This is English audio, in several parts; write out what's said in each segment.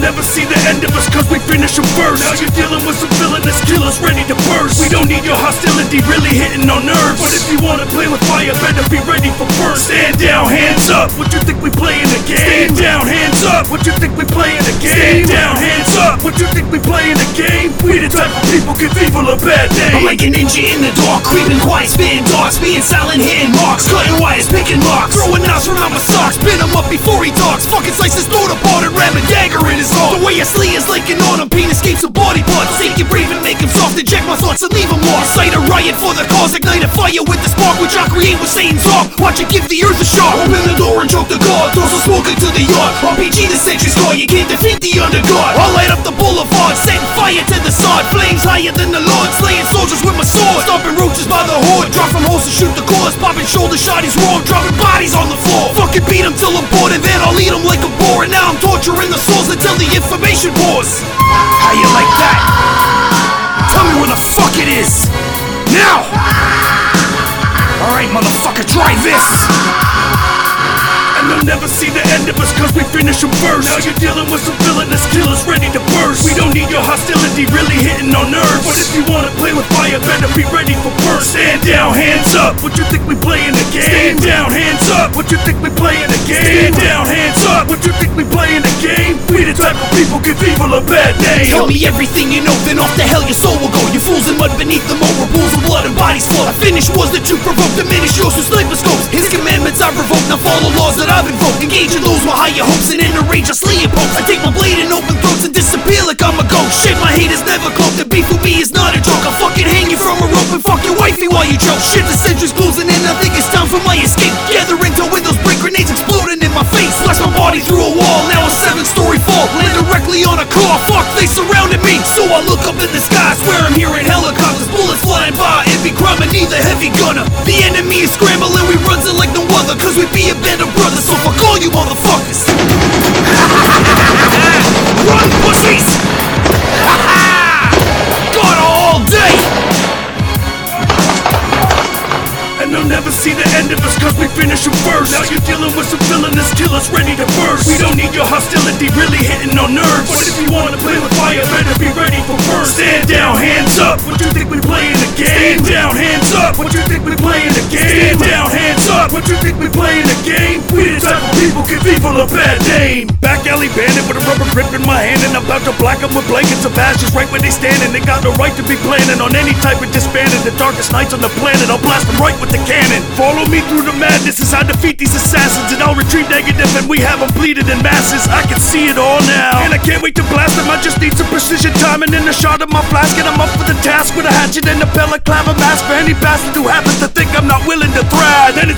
never see the end of us cause we finish them first. Now you're dealing with some villainous killers ready to burst. We don't need your hostility really hitting on nerves. But if you wanna play with fire, better be ready for burst. Stand down, hands up. What you think we playing a game? Stand down, hands up. What you think we playing a What you think we playing a game? We the type of people give evil a bad day. I'm name. like a ninja in the dark, creeping quiet, spitting darts, being silent hand marks, cutting wires, picking locks, throwing knives around my socks, pin him up before he talks, fucking slices throat apart and ram a dagger in his heart. The way I slay is like an my thoughts and leave him lost. Incite a riot for the cause, ignite a fire with the spark, which I create with Satan's talk. Watch it give the earth a shock. Open the door and choke the guard, throw some smoke into the yard. RPG the century's scar, you can't defeat the underguard. I'll light up the boulevard, setting fire to the sod, flames higher than the Lord, slaying soldiers with my sword. Stomping roaches by the horde, drop from to shoot the cause, popping shoulder shot, shotties raw, dropping bodies on the floor. Fucking beat 'em till I'm bored, and then I'll eat 'em like a boar. And now I'm torturing the souls until the information pours. How you like that? Tell me when the fuck it is. Now! Alright, motherfucker, try this! And they'll never see the end of us cause we finish them first. Now you're dealing with some villainous killers ready to burst. We don't need your hostility really hitting on nerves. But if you wanna play with fire, better be ready for burst. Stand down, hands up. What you think we playing a game? Stand down, hands up. What you think we playing a game? Stand down, hands up. What you think we playing a We the type of people give evil a bad name. Tell me everything you know, then off to hell your soul will go. You fools in mud beneath the mower, pools of blood and bodies flow. I finish wars that you provoke, diminish yours with sniper scopes. His commandments I revoke, now follow laws that I've invoked. Engage in those with higher hopes and in a rage I slay your pokes. I take my blade and open throats and disappear like I'm a ghost. Shit, my hate is never cloaked. The beef with me is not a joke. I'll fucking hang you from a rope and fuck your wifey while you choke. Shit, the century's closing in the sky. Swear I'm hearing helicopters. Bullets flying by. Every crime I need the heavy gunner. The enemy is scrambling. We runs it like no other. Cause we be a band of brothers. So fuck all you motherfuckers. The of us cause we finish them first. Now you're dealing with some villainous killers ready to burst. We don't need your hostility really hitting on nerves. But if you wanna play with fire, better be ready for burst. Stand down, hands up. What you think we playing a game? Stand down, hands up. What you think we playing a game? Stand down, hands up. What you think we playing a game? We the type of people give evil a bad name. Back alley bandit with a rubber grip in my hand and I'm about to black 'em with blankets of ashes right where they standing. They got no right to be planning on any type of disbanding. The darkest nights on the planet, I'll blast them right with the cannon. Follow me through the madness as I defeat these assassins and I'll retrieve negative and we have them bleeding in masses. I can see it all now. And I can't wait to blast them. I just need some precision timing and a shot of my flask. And I'm up for the task with a hatchet and a pellet a mask for any bastard who happens to think I'm not willing to thrive. Then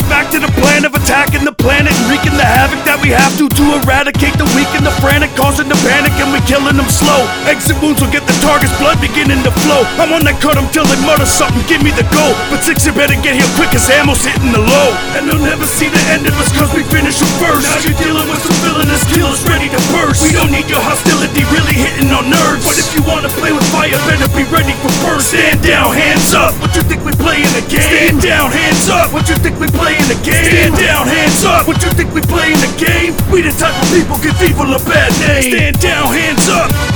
we have to to eradicate the weak and the frantic, causing the panic and we're killing them slow. Exit wounds will get the target's blood beginning to flow. I'm on that cut 'em till they mutter something, give me the go. But six, you better get here quick as ammo's hitting the low. And they'll never see the end of us cause we finish them first. Now you're dealing with some villainous killers ready to burst. We don't need your hostility really hitting our nerves. But if you wanna play with fire, better be ready for burst. Stand down, hands up. What you think we playing a game? Stand down, hands up. What you think we playing a game? Stand down, hands up. What you think we playing a game? We the type of people give evil a bad name. Stand down, hands up.